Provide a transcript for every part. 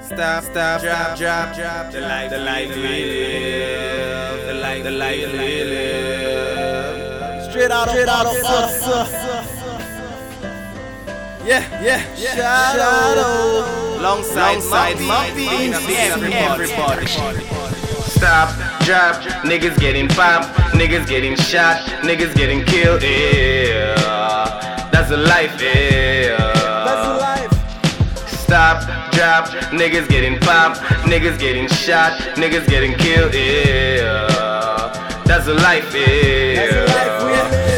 Stop, stop, drop, drop, drop. The life, the life we live. The life, the life we live. Straight out, straight out of us. Yeah, yeah, yeah. Shadow. Alongside, alongside Moppy, Moppy, everybody. Stop, drop, niggas getting popped, niggas getting shot, niggas getting killed. Yeah, that's the life. Yeah, Niggas getting popped, niggas getting shot, niggas getting killed. Yeah, that's the life. Yeah,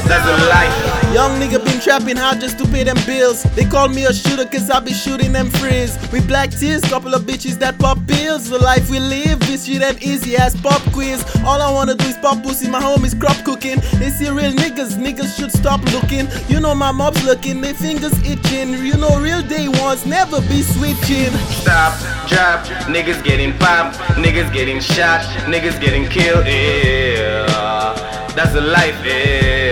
That's the life Young nigga been trapping hard just to pay them bills. They call me a shooter cause I be shooting them frizz. With black tears, couple of bitches that pop pills. The life we live, this shit ain't easy as pop quiz. All I wanna do is pop pussy, my home is crop cooking. They see real niggas, niggas should stop looking. You know my mob's looking, their fingers itching. You know real day ones never be switching. Stop, drop, niggas getting popped, niggas getting shot, niggas getting killed. Yeah, that's the life. Yeah.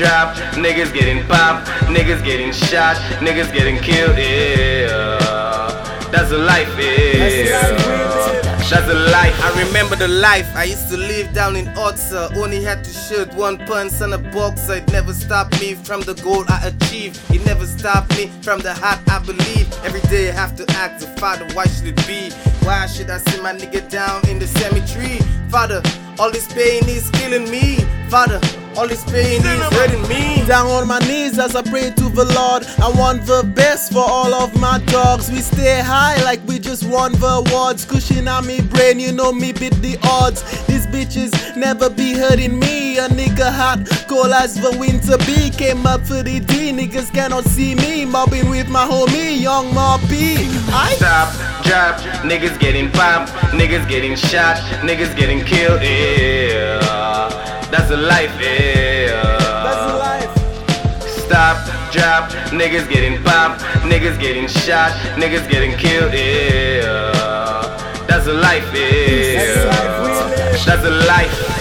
Niggas getting popped, niggas getting shot, niggas getting killed. Yeah, that's the life. Yeah. That's the life. I remember the life I used to live down in Otsa. Only had to shoot one punch on a boxer. It never stopped me from the goal I achieved. It never stopped me from the heart I believe. Every day I have to ask the Father, why should it be? Why should I see my nigga down in the cemetery? Father, all this pain is killing me. Father, all this pain is hurting me. Down on my knees as I pray to the Lord. I want the best for all of my dogs. We stay high like we just won the awards. Cushion on me brain, you know me beat the odds. These bitches never be hurting me. A nigga hot, cold as the winter bee. Came up for the D, niggas cannot see me. Mobbing with my homie, Young Moppy. I Stop, drop, niggas getting popped, niggas getting shot, niggas getting killed. Yeah, that's the life. Yeah. that's the life. Stop, drop, niggas getting popped, niggas getting shot, niggas getting killed. Yeah, that's the life. Yeah, That's the life we live. that's the life.